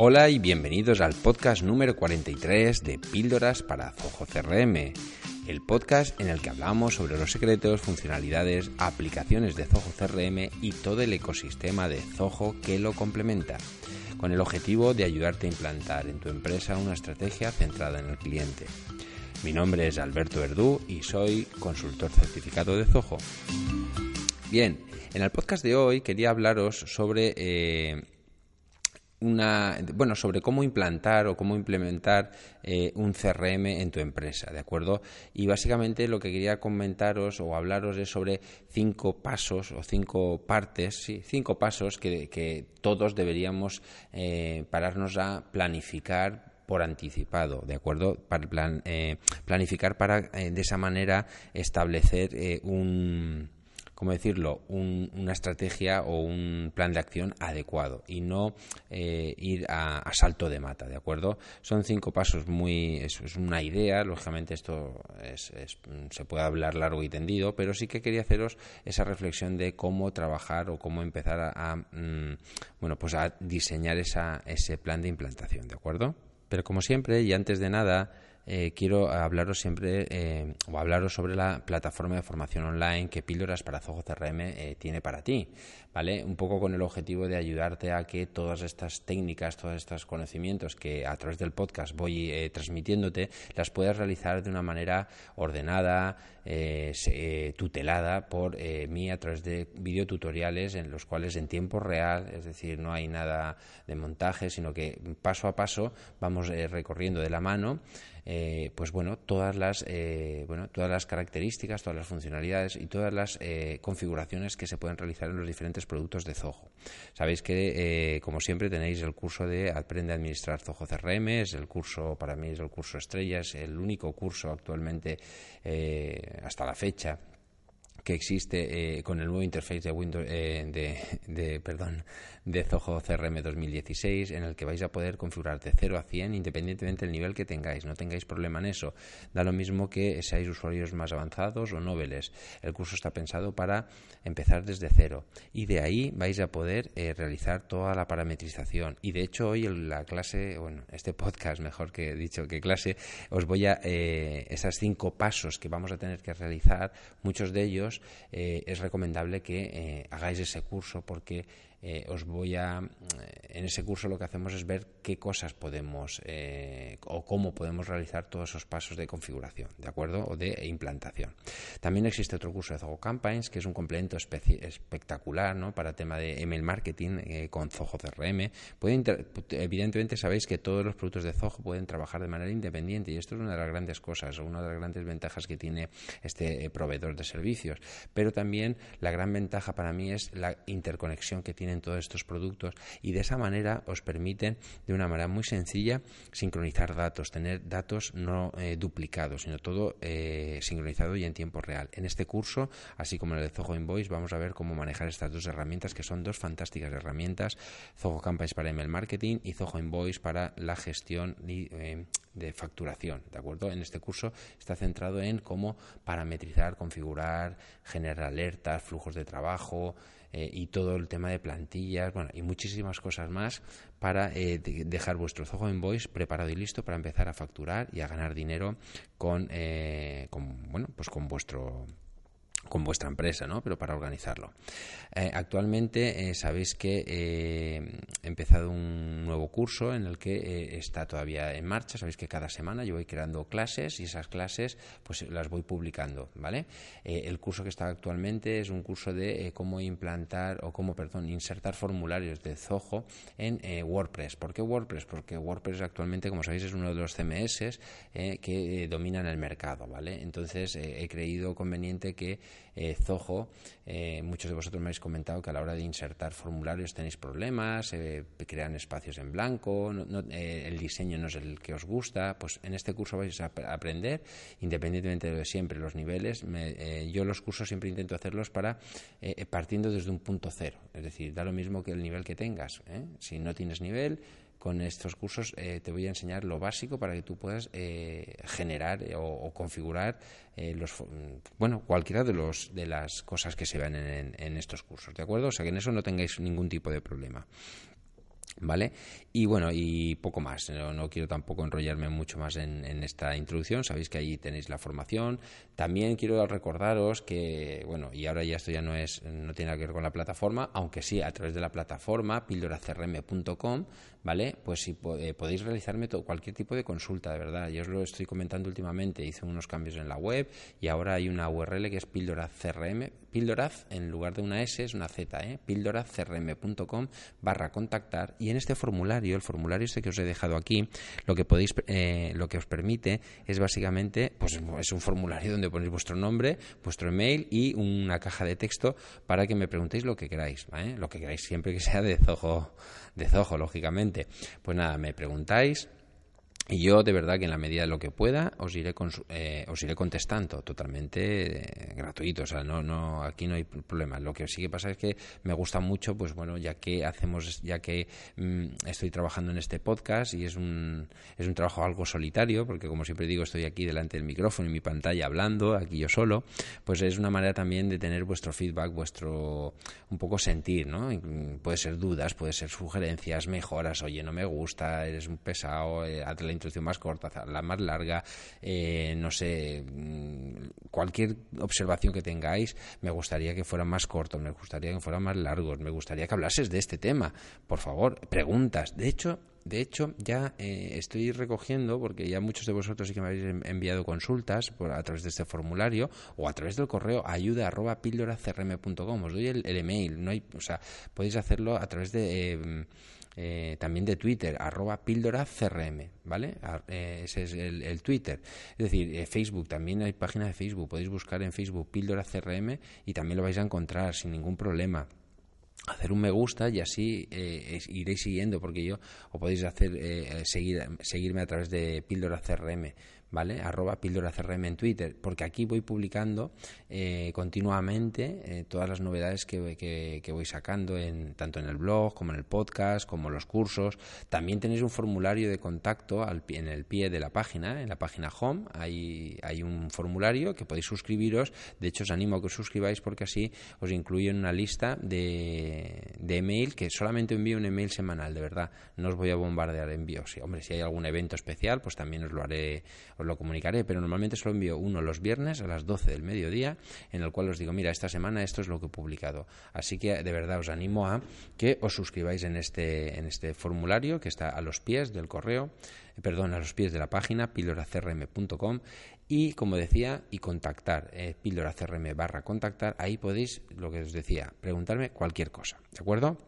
Hola y bienvenidos al podcast número 43 de Píldoras para Zoho CRM, el podcast en el que hablamos sobre los secretos, funcionalidades, aplicaciones de Zoho CRM y todo el ecosistema de Zoho que lo complementa, con el objetivo de ayudarte a implantar en tu empresa una estrategia centrada en el cliente. Mi nombre es Alberto Verdú y soy consultor certificado de Zoho. Bien, en el podcast de hoy quería hablaros sobre eh, una, bueno, sobre cómo implantar o cómo implementar eh, un CRM en tu empresa, ¿de acuerdo? Y básicamente lo que quería comentaros o hablaros es sobre cinco pasos o cinco partes, sí, cinco pasos que, todos deberíamos eh, pararnos a planificar por anticipado, ¿de acuerdo? Para plan, eh, planificar para de esa manera establecer un ¿cómo decirlo?, una estrategia o un plan de acción adecuado y no eh, ir a, salto de mata, ¿de acuerdo? Son cinco pasos muy... es, una idea, lógicamente esto se puede hablar largo y tendido, pero sí que quería haceros esa reflexión de cómo trabajar o cómo empezar a, mm, bueno, pues a diseñar esa, ese plan de implantación, ¿de acuerdo? Pero como siempre, y antes de nada, eh, quiero hablaros siempre eh, o hablaros sobre la plataforma de formación online que Píldoras para Zoho CRM eh, tiene para ti, ¿vale? Un poco con el objetivo de ayudarte a que todas estas técnicas, todos estos conocimientos que a través del podcast voy transmitiéndote, las puedas realizar de una manera ordenada, tutelada por mí a través de videotutoriales en los cuales en tiempo real, es decir, no hay nada de montaje, sino que paso a paso vamos recorriendo de la mano eh, pues bueno, todas las, eh, bueno, todas las características, todas las funcionalidades y todas las eh, configuraciones que se pueden realizar en los diferentes productos de Zoho. Sabéis que, como siempre, tenéis el curso de Aprende a Administrar Zoho CRM, es el curso, para mí es el curso estrella, es el único curso actualmente hasta la fecha que existe con el nuevo interface de Windows de, de, perdón de Zoho CRM 2016 en el que vais a poder configurar de 0 a 100 independientemente del nivel que tengáis. No tengáis problema en eso. Da lo mismo que seáis usuarios más avanzados o noveles. El curso está pensado para empezar desde cero y de ahí vais a poder eh, realizar toda la parametrización. Y de hecho hoy en la clase, bueno, este podcast mejor que dicho que clase, os voy a eh, esos cinco pasos que vamos a tener que realizar, muchos de ellos eh, es recomendable que hagáis ese curso porque eh, os voy a en ese curso lo que hacemos es ver qué cosas podemos eh, o cómo podemos realizar todos esos pasos de configuración, ¿de acuerdo? O de implantación. También existe otro curso de Zoho Campaigns que es un complemento espectacular, ¿no? Para tema de email marketing eh, con Zoho CRM. evidentemente sabéis que todos los productos de Zoho pueden trabajar de manera independiente y esto es una de las grandes cosas una de las grandes ventajas que tiene este proveedor de servicios. Pero también la gran ventaja para mí es la interconexión que tiene en todos estos productos y de esa manera os permiten de una manera muy sencilla sincronizar datos, tener datos no eh, duplicados, sino todo eh, sincronizado y en tiempo real. En este curso, así como en el de Zoho Invoice, vamos a ver cómo manejar estas dos herramientas que son dos fantásticas herramientas, Zoho Campaigns para email marketing y Zoho Invoice para la gestión eh, de facturación, ¿de acuerdo? En este curso está centrado en cómo parametrizar, configurar, generar alertas, flujos de trabajo, eh, y todo el tema de plantillas, bueno, y muchísimas cosas más para eh, dejar vuestro Zoho Invoice preparado y listo para empezar a facturar y a ganar dinero con, eh, con bueno, pues con vuestro con vuestra empresa, ¿no? Pero para organizarlo. Eh, actualmente eh, sabéis que eh, he empezado un nuevo curso en el que está todavía en marcha. Sabéis que cada semana yo voy creando clases y esas clases pues las voy publicando, ¿vale? el curso que está actualmente es un curso de cómo implantar o cómo, perdón, insertar formularios de Zoho en WordPress. ¿Por qué WordPress? Porque WordPress actualmente, como sabéis, es uno de los CMS que dominan el mercado, ¿vale? Entonces he creído conveniente que eh, Zoho, eh, muchos de vosotros me habéis comentado que a la hora de insertar formularios tenéis problemas, eh, crean espacios en blanco, el diseño no es el que os gusta. Pues en este curso vais a aprender, independientemente de siempre los niveles. yo los cursos siempre intento hacerlos para partiendo desde un punto cero, es decir, da lo mismo que el nivel que tengas. Si no tienes nivel, con estos cursos eh, te voy a enseñar lo básico para que tú puedas eh, generar eh, o, configurar los bueno cualquiera de los de las cosas que se ven en, estos cursos de acuerdo o sea que en eso no tengáis ningún tipo de problema ¿Vale? Y bueno, y poco más. No, quiero tampoco enrollarme mucho más en, esta introducción. Sabéis que allí tenéis la formación. También quiero recordaros que, bueno, y ahora ya esto ya no es, no tiene que ver con la plataforma, aunque sí a través de la plataforma pildoracrm.com, ¿vale? Pues si eh, podéis realizarme cualquier tipo de consulta, de verdad. Yo os lo estoy comentando últimamente. Hice unos cambios en la web y ahora hay una URL que es pildoracrm, pildoraz en lugar de una S es una Z, ¿eh? barra contactar y en este formulario, el formulario este que os he dejado aquí, lo que podéis, eh, lo que os permite es básicamente, pues es un formulario donde ponéis vuestro nombre, vuestro email y una caja de texto para que me preguntéis lo que queráis, lo que queráis siempre que sea de zojo, de zojo, lógicamente. Pues nada, me preguntáis y yo, de verdad, que en la medida de lo que pueda, os iré, eh, os iré contestando totalmente eh, gratuito. O sea, no, no, aquí no hay problema. Lo que sí que pasa es que me gusta mucho, pues bueno, ya que hacemos, ya que mm, estoy trabajando en este podcast y es un, es un trabajo algo solitario, porque como siempre digo, estoy aquí delante del micrófono y mi pantalla hablando, aquí yo solo, pues es una manera también de tener vuestro feedback, vuestro, un poco sentir, ¿no? Puede ser dudas, puede ser sugerencias, mejoras, oye, no me gusta, eres un pesado, eh, instrucción más corta, la más larga, eh, no sé, mm, cualquier observación que tengáis, me gustaría que fueran más cortos, me gustaría que fueran más largos, me gustaría que hablases de este tema. Por favor, preguntas. De hecho, de hecho, ya eh, estoy recogiendo, porque ya muchos de vosotros sí que me habéis enviado consultas por, a través de este formulario o a través del correo ayuda arroba Os doy el, email, no hay, o sea, podéis hacerlo a través de... Eh, eh, también de Twitter, arroba píldora CRM, ¿vale? Eh, ese es el, Twitter. Es decir, eh, Facebook, también hay página de Facebook, podéis buscar en Facebook píldora CRM y también lo vais a encontrar sin ningún problema hacer un me gusta y así iréis siguiendo porque yo o podéis hacer seguir, seguirme a través de píldora CRM ¿vale? Arroba píldora CRM en Twitter, porque aquí voy publicando eh, continuamente eh, todas las novedades que, que, voy sacando, en, tanto en el blog como en el podcast, como los cursos. También tenéis un formulario de contacto al, en el pie de la página, en la página home, hay, hay un formulario que podéis suscribiros. De hecho, os animo a que os suscribáis porque así os incluyo en una lista de, de email que solamente envío un email semanal, de verdad. No os voy a bombardear envíos. Hombre, si hay algún evento especial, pues también os lo haré os lo comunicaré, pero normalmente solo envío uno los viernes a las 12 del mediodía, en el cual os digo, mira, esta semana esto es lo que he publicado. Así que de verdad os animo a que os suscribáis en este, en este formulario que está a los pies del correo, eh, perdón, a los pies de la página píldoracrm.com y como decía, y contactar, eh, píldoracrm barra contactar, ahí podéis, lo que os decía, preguntarme cualquier cosa, ¿de acuerdo?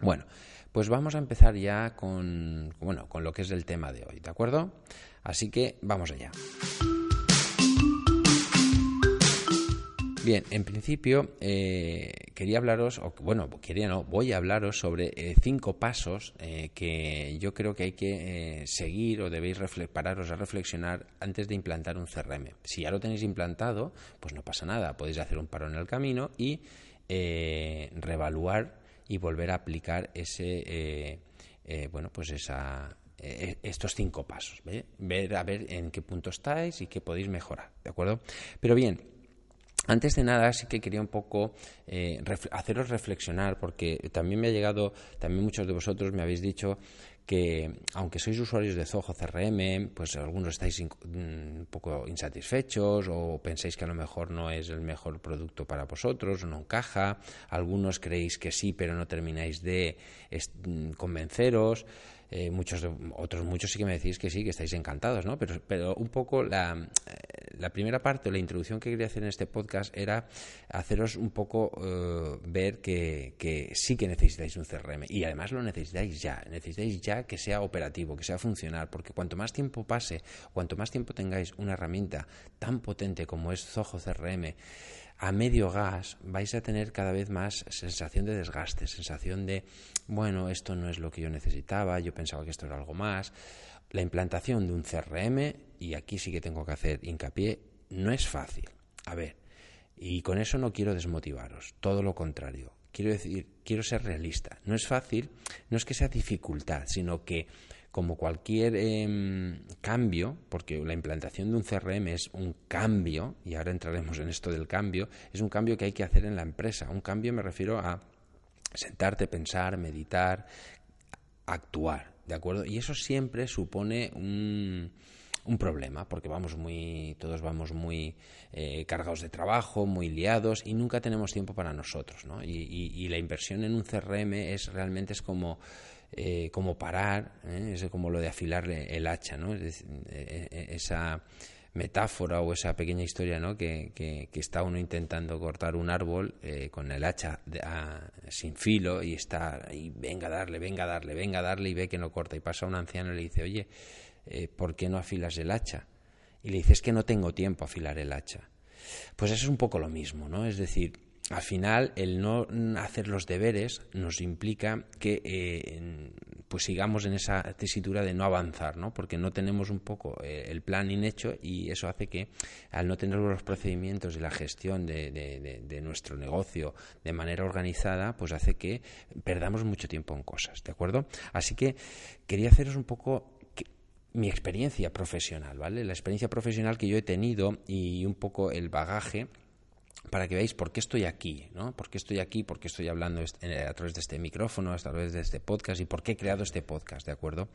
Bueno, pues vamos a empezar ya con, bueno, con lo que es el tema de hoy, ¿de acuerdo? Así que vamos allá. Bien, en principio eh, quería hablaros, o, bueno, quería no, voy a hablaros sobre eh, cinco pasos eh, que yo creo que hay que seguir o debéis pararos a reflexionar antes de implantar un CRM. Si ya lo tenéis implantado, pues no pasa nada, podéis hacer un paro en el camino y reevaluar y volver a aplicar ese, bueno, pues esa, eh, estos cinco pasos, ver a ver en qué punto estáis y qué podéis mejorar, ¿de acuerdo? Pero bien, antes de nada, sí que quería un poco eh, haceros reflexionar, porque también me ha llegado, también muchos de vosotros me habéis dicho que, aunque sois usuarios de Zoho CRM, pues algunos estáis un poco insatisfechos o pensáis que a lo mejor no es el mejor producto para vosotros, no encaja, algunos creéis que sí, pero no termináis de convenceros. Eh, muchos otros muchos sí que me decís que sí, que estáis encantados, ¿no? Pero, pero un poco la, eh, la primera parte, la introducción que quería hacer en este podcast era haceros un poco eh, ver que, que, sí que necesitáis un CRM y además lo necesitáis ya, necesitáis ya que sea operativo, que sea funcional, porque cuanto más tiempo pase, cuanto más tiempo tengáis una herramienta tan potente como es Zoho CRM, a medio gas vais a tener cada vez más sensación de desgaste, sensación de, bueno, esto no es lo que yo necesitaba, yo pensaba que esto era algo más. La implantación de un CRM, y aquí sí que tengo que hacer hincapié, no es fácil. A ver, y con eso no quiero desmotivaros, todo lo contrario. Quiero decir, quiero ser realista. No es fácil, no es que sea dificultad, sino que como cualquier em, cambio, porque la implantación de un CRM es un cambio, y ahora entraremos en esto del cambio, es un cambio que hay que hacer en la empresa. Un cambio me refiero a sentarte, pensar, meditar, actuar, ¿de acuerdo? Y eso siempre supone un, problema, porque vamos muy, todos vamos muy eh, cargados de trabajo, muy liados y nunca tenemos tiempo para nosotros, ¿no? Y, la inversión en un CRM es realmente es como eh, como parar, ¿eh? es como lo de afilarle el hacha, ¿no? esa metáfora o esa pequeña historia ¿no? que, que, está uno intentando cortar un árbol con el hacha sin filo y está y venga a darle, venga a darle, venga a darle y ve que no corta y pasa un anciano y le dice, oye, eh, ¿por qué no afilas el hacha? Y le dices que no tengo tiempo a afilar el hacha. Pues eso es un poco lo mismo, ¿no? Es decir, al final el no hacer los deberes nos implica que eh, pues sigamos en esa tesitura de no avanzar, ¿no? Porque no tenemos un poco eh, el plan inhecho y eso hace que al no tener los procedimientos y la gestión de, de, nuestro negocio de manera organizada, pues hace que perdamos mucho tiempo en cosas, ¿de acuerdo? Así que quería haceros un poco mi experiencia profesional, ¿vale? La experiencia profesional que yo he tenido y un poco el bagaje para que veáis por qué estoy aquí, ¿no? Por qué estoy aquí, por qué estoy hablando a través de este micrófono, a través de este podcast y por qué he creado este podcast, ¿de acuerdo?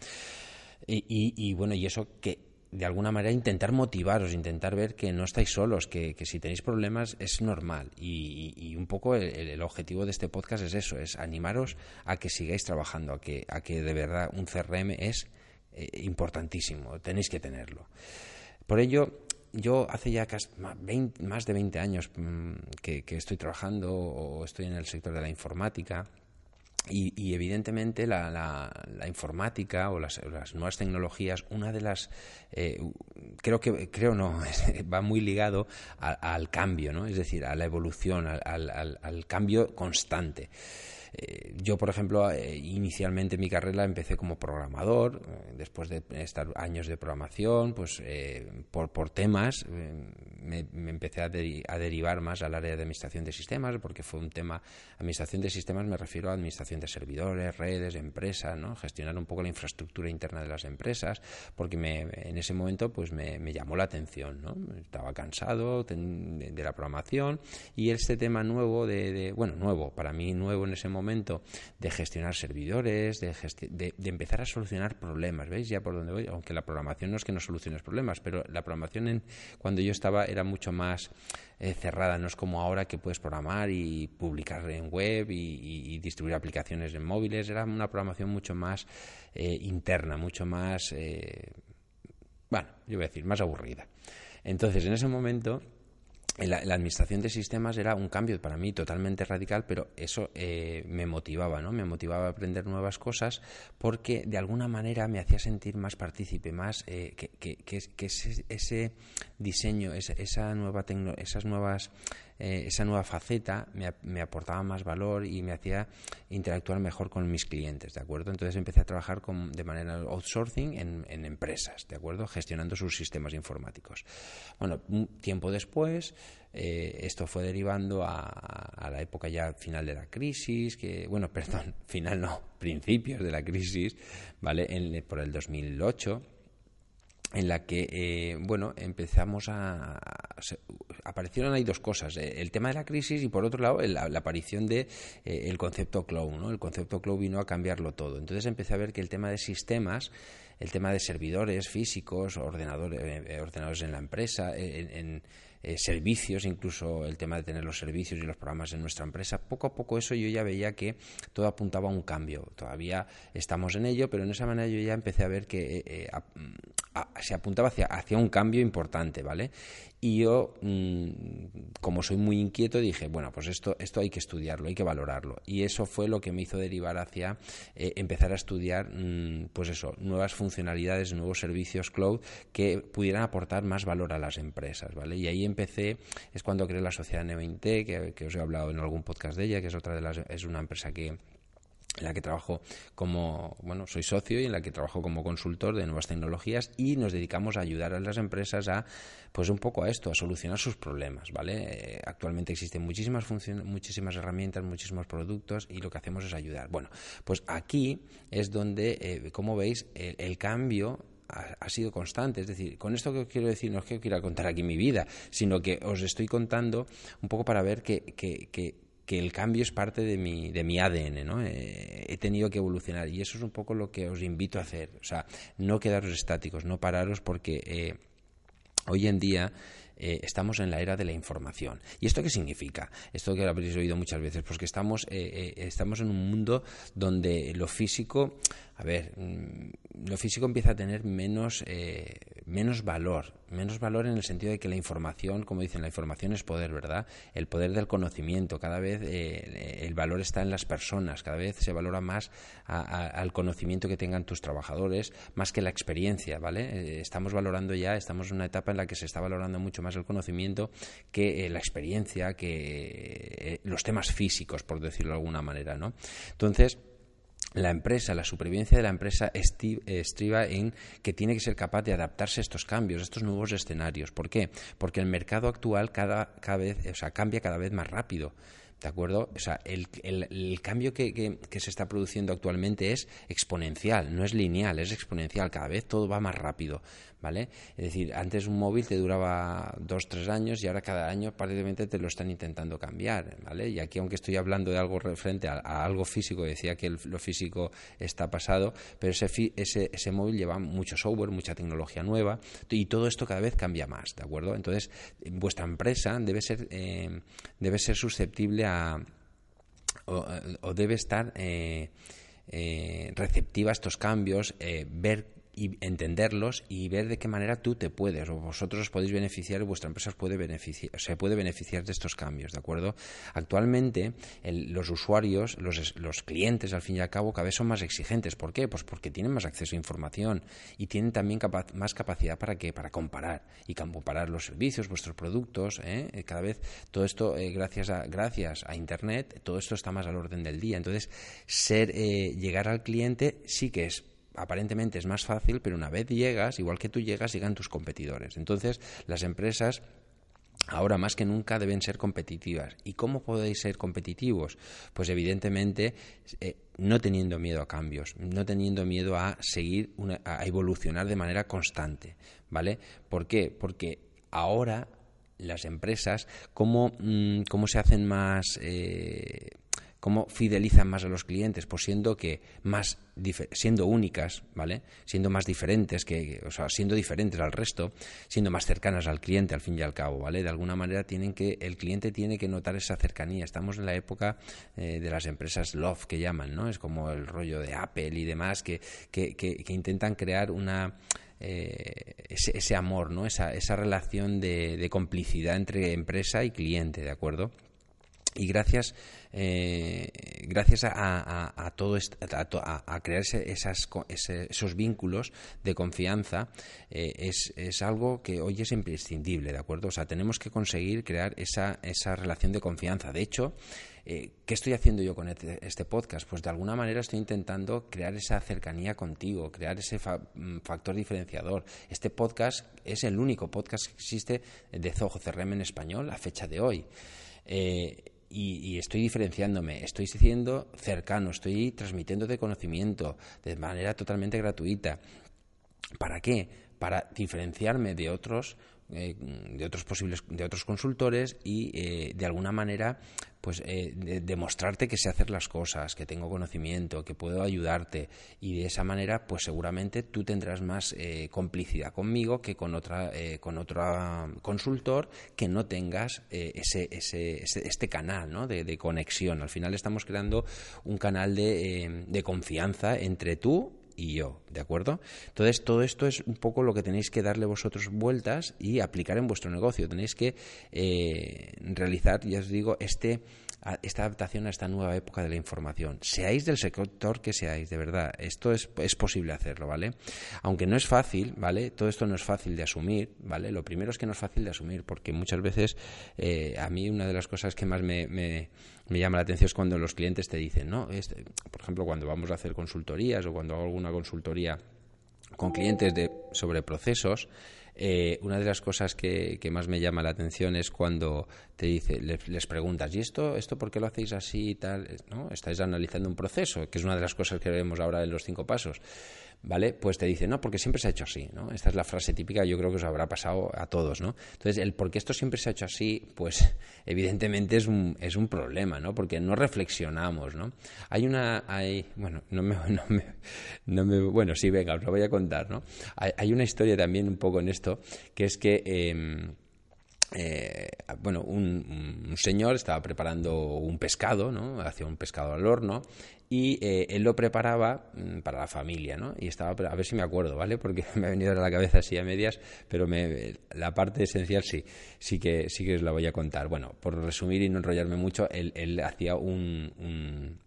Y, bueno, y eso que de alguna manera intentar motivaros, intentar ver que no estáis solos, que, si tenéis problemas es normal. Y, un poco el, objetivo de este podcast es eso, es animaros a que sigáis trabajando, a que, a que de verdad un CRM es eh, importantísimo, tenéis que tenerlo. Por ello, yo hace ya más de 20 años mm, que, estoy trabajando o estoy en el sector de la informática. Y, evidentemente la, informática o las, nuevas tecnologías, una de las, eh, creo que, creo no, va muy ligado al cambio, ¿no? Es decir, a la evolución, al cambio constante. Eh, yo, por ejemplo, eh, inicialmente mi carrera empecé como programador, eh, después de estar años de programación, pues por, por, temas me, empecé a, derivar más al área de administración de sistemas, porque fue un tema, administración de sistemas me refiero a administración de servidores, redes, empresas, ¿no? gestionar un poco la infraestructura interna de las empresas, porque me, en ese momento pues me, llamó la atención, ¿no? estaba cansado de, la programación y este tema nuevo de, bueno, nuevo, para mí nuevo en ese momento, de gestionar servidores, de, de, empezar a solucionar problemas, ¿veis? Ya por donde voy, aunque la programación no es que no soluciones problemas, pero la programación en, cuando yo estaba era mucho más eh, cerrada, no es como ahora que puedes programar y publicar en web y, distribuir aplicaciones en móviles, era una programación mucho más eh, interna, mucho más, eh, bueno, yo voy a decir, más aburrida. Entonces, en ese momento la, administración de sistemas era un cambio para mí totalmente radical, pero eso eh, me motivaba, ¿no? Me motivaba a aprender nuevas cosas porque de alguna manera me hacía sentir más partícipe, más eh, que, que, que, ese, diseño, esa nueva esas nuevas eh, esa nueva faceta me, me, aportaba más valor y me hacía interactuar mejor con mis clientes, ¿de acuerdo? Entonces empecé a trabajar con, de manera outsourcing en, en, empresas, ¿de acuerdo? Gestionando sus sistemas informáticos. Bueno, un tiempo después, eh, esto fue derivando a, a, la época ya final de la crisis, que, bueno, perdón, final no, principios de la crisis, ¿vale? En, por el 2008 en la que, eh, bueno, empezamos a, aparecieron ahí dos cosas, eh, el tema de la crisis y por otro lado la, aparición de eh, el concepto cloud, ¿no? El concepto cloud vino a cambiarlo todo. Entonces empecé a ver que el tema de sistemas, el tema de servidores físicos, ordenadores, ordenadores en la empresa, en eh, servicios, incluso el tema de tener los servicios y los programas en nuestra empresa, poco a poco eso yo ya veía que todo apuntaba a un cambio. Todavía estamos en ello, pero en esa manera yo ya empecé a ver que eh, eh, se apuntaba hacia, hacia un cambio importante, ¿vale? Y yo, mm, como soy muy inquieto, dije, bueno, pues esto, esto hay que estudiarlo, hay que valorarlo. Y eso fue lo que me hizo derivar hacia empezar a estudiar, mm, pues eso, nuevas funcionalidades, nuevos servicios cloud que pudieran aportar más valor a las empresas, ¿vale? Y ahí empecé es cuando creé la sociedad Neointe, que, que os he hablado en algún podcast de ella, que es otra de las es una empresa que en la que trabajo como, bueno, soy socio y en la que trabajo como consultor de nuevas tecnologías y nos dedicamos a ayudar a las empresas a, pues un poco a esto, a solucionar sus problemas, ¿vale? Eh, actualmente existen muchísimas muchísimas herramientas, muchísimos productos y lo que hacemos es ayudar. Bueno, pues aquí es donde, eh, como veis, el cambio ha, sido constante. Es decir, con esto que quiero decir no es que quiera contar aquí mi vida, sino que os estoy contando un poco para ver que, que, que el cambio es parte de mi, de mi ADN, ¿no? Eh, he tenido que evolucionar y eso es un poco lo que os invito a hacer. O sea, no quedaros estáticos, no pararos porque eh, hoy en día eh, estamos en la era de la información. ¿Y esto qué significa? Esto que habréis oído muchas veces, pues que estamos, estamos en un mundo donde lo físico a ver, mm, lo físico empieza a tener menos, eh, menos valor, menos valor en el sentido de que la información, como dicen, la información es poder, ¿verdad? El poder del conocimiento, cada vez eh, el valor está en las personas, cada vez se valora más al conocimiento que tengan tus trabajadores, más que la experiencia, ¿vale? Eh, estamos valorando ya, estamos en una etapa en la que se está valorando mucho más el conocimiento que la experiencia, que los temas físicos, por decirlo de alguna manera, ¿no? Entonces, la empresa, la supervivencia de la empresa estriba en que tiene que ser capaz de adaptarse a estos cambios, a estos nuevos escenarios. ¿Por qué? Porque el mercado actual cada, cada vez, o sea, cambia cada vez más rápido. ¿De acuerdo? O sea, el, el, cambio que, que, se está produciendo actualmente es exponencial, no es lineal, es exponencial. Cada vez todo va más rápido. ¿vale? Es decir, antes un móvil te duraba dos, tres años y ahora cada año prácticamente te lo están intentando cambiar, ¿vale? Y aquí, aunque estoy hablando de algo referente a, algo físico, decía que lo físico está pasado, pero ese, ese, ese móvil lleva mucho software, mucha tecnología nueva y todo esto cada vez cambia más, ¿de acuerdo? Entonces, vuestra empresa debe ser, eh, debe ser susceptible a... o, debe estar... Eh, eh, receptiva a estos cambios, ver y entenderlos y ver de qué manera tú te puedes o vosotros os podéis beneficiar o vuestra empresa puede beneficiar, se puede beneficiar de estos cambios, ¿de acuerdo? Actualmente los usuarios, los, los, clientes al fin y al cabo cada vez son más exigentes. ¿Por qué? Pues porque tienen más acceso a información y tienen también más capacidad para que para comparar y comparar los servicios, vuestros productos. ¿eh? Cada vez todo esto eh, gracias a gracias a internet todo esto está más al orden del día. Entonces ser eh, llegar al cliente sí que es aparentemente es más fácil, pero una vez llegas, igual que tú llegas, llegan tus competidores. Entonces, las empresas ahora más que nunca deben ser competitivas. ¿Y cómo podéis ser competitivos? Pues evidentemente eh, no teniendo miedo a cambios, no teniendo miedo a seguir, a evolucionar de manera constante, ¿vale? ¿Por qué? Porque ahora las empresas, ¿cómo, mm, cómo se hacen más... Eh, cómo fidelizan más a los clientes, pues siendo que más siendo únicas, ¿vale? Siendo más diferentes que, o sea, siendo diferentes al resto, siendo más cercanas al cliente al fin y al cabo, ¿vale? De alguna manera tienen que el cliente tiene que notar esa cercanía. Estamos en la época eh, de las empresas love que llaman, ¿no? Es como el rollo de Apple y demás que, que, intentan crear una eh, ese, amor, ¿no? Esa, esa relación de complicidad entre empresa y cliente, ¿de acuerdo? Y gracias eh, gracias a, todo a, crear esas, esos vínculos de confianza eh, es, es, algo que hoy es imprescindible de acuerdo o sea tenemos que conseguir crear esa, esa relación de confianza de hecho eh, ¿Qué estoy haciendo yo con este, este, podcast? Pues de alguna manera estoy intentando crear esa cercanía contigo, crear ese mm, factor diferenciador. Este podcast es el único podcast que existe de Zoho CRM en español a fecha de hoy. Y, estoy diferenciándome, estoy siendo cercano, estoy transmitiéndote conocimiento de manera totalmente gratuita. ¿Para qué? Para diferenciarme de otros eh, de otros posibles de otros consultores y eh, de alguna manera pues eh, demostrarte que sé hacer las cosas que tengo conocimiento que puedo ayudarte y de esa manera pues seguramente tú tendrás más complicidad conmigo que con otra con otro consultor que no tengas ese, ese, este canal ¿no? de, conexión al final estamos creando un canal de, de confianza entre tú y yo, ¿de acuerdo? Entonces, todo esto es un poco lo que tenéis que darle vosotros vueltas y aplicar en vuestro negocio. Tenéis que eh, realizar, ya os digo, este esta adaptación a esta nueva época de la información. Seáis del sector que seáis, de verdad, esto es, es posible hacerlo, ¿vale? Aunque no es fácil, ¿vale? Todo esto no es fácil de asumir, ¿vale? Lo primero es que no es fácil de asumir, porque muchas veces eh, a mí una de las cosas que más me, me, llama la atención es cuando los clientes te dicen, ¿no? Este, por ejemplo, cuando vamos a hacer consultorías o cuando hago alguna consultoría con clientes de, sobre procesos, eh, una de las cosas que, más me llama la atención es cuando te dice, les, preguntas, ¿y esto, esto por qué lo hacéis así y tal? ¿No? Estáis analizando un proceso, que es una de las cosas que vemos ahora en los cinco pasos. ¿Vale? Pues te dice, no, porque siempre se ha hecho así, ¿no? Esta es la frase típica, yo creo que os habrá pasado a todos, ¿no? Entonces, el por qué esto siempre se ha hecho así, pues evidentemente es un, es un problema, ¿no? Porque no reflexionamos, ¿no? Hay una, hay, bueno, no me, no me, no me bueno, sí, venga, os lo voy a contar, ¿no? Hay, una historia también un poco en esto, que es que... Em, eh, bueno, un, señor estaba preparando un pescado, ¿no? Hacía un pescado al horno y eh, él lo preparaba mm, para la familia, ¿no? Y estaba, a ver si me acuerdo, ¿vale? Porque me ha venido a la cabeza así a medias, pero la parte esencial sí, sí que, sí que os la voy a contar. Bueno, por resumir y no enrollarme mucho, él, él hacía un un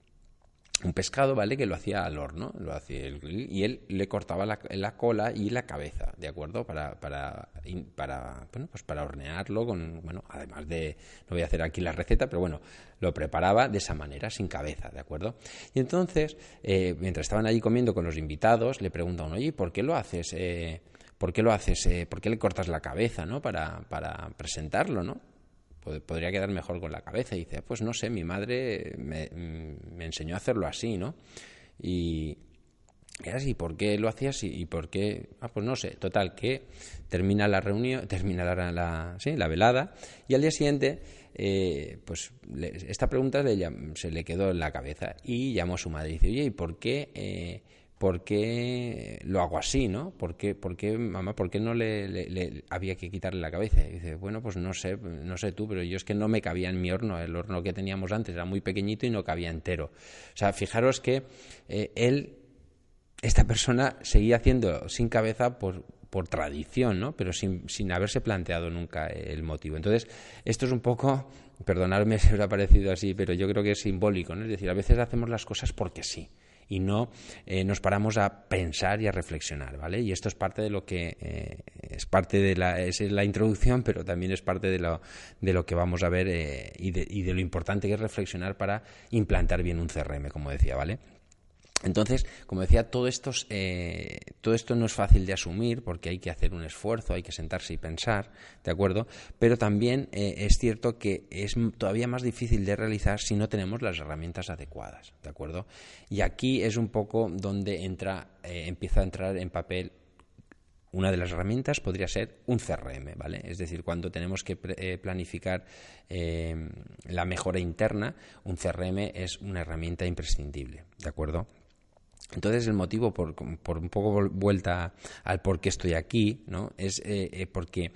pescado, ¿vale? Que lo hacía al horno, lo hacía y él le cortaba la, la, cola y la cabeza, ¿de acuerdo? Para, para, para, bueno, pues para hornearlo con, bueno, además de, no voy a hacer aquí la receta, pero bueno, lo preparaba de esa manera, sin cabeza, ¿de acuerdo? Y entonces, eh, mientras estaban allí comiendo con los invitados, le preguntan, oye, ¿por qué lo haces? Eh, ¿Por qué lo haces? Eh, ¿Por qué le cortas la cabeza, no? Para, para presentarlo, ¿no? Podría quedar mejor con la cabeza. Y dice, pues no sé, mi madre me, me enseñó a hacerlo así, ¿no? Y, así, ¿por qué lo hacía así? ¿Y por qué? Ah, pues no sé. Total, que termina la reunión, termina la, la, velada y al día siguiente, eh, pues esta pregunta se le quedó en la cabeza y llamó a su madre y dice, oye, ¿y por qué... Eh, ¿por qué lo hago así, no? ¿Por qué, por qué mamá, por qué no le, había que quitarle la cabeza? Y dice, bueno, pues no sé, no sé tú, pero yo es que no me cabía en mi horno, el horno que teníamos antes era muy pequeñito y no cabía entero. O sea, fijaros que eh, él, esta persona, seguía haciendo sin cabeza por, por tradición, ¿no? Pero sin, sin haberse planteado nunca el motivo. Entonces, esto es un poco, perdonadme si os ha parecido así, pero yo creo que es simbólico, ¿no? Es decir, a veces hacemos las cosas porque sí y no eh, nos paramos a pensar y a reflexionar, ¿vale? Y esto es parte de lo que eh, es parte de la, es la introducción, pero también es parte de lo, de lo que vamos a ver eh, y, de, y de lo importante que es reflexionar para implantar bien un CRM, como decía, ¿vale? Entonces, como decía, todo esto, eh, todo esto no es fácil de asumir porque hay que hacer un esfuerzo, hay que sentarse y pensar, ¿de acuerdo? Pero también eh, es cierto que es todavía más difícil de realizar si no tenemos las herramientas adecuadas, ¿de acuerdo? Y aquí es un poco donde entra, eh, empieza a entrar en papel una de las herramientas podría ser un CRM, ¿vale? Es decir, cuando tenemos que planificar la mejora interna, un CRM es una herramienta imprescindible, ¿de acuerdo? Entonces el motivo, por, por, un poco vuelta al por qué estoy aquí, ¿no? es eh, eh, porque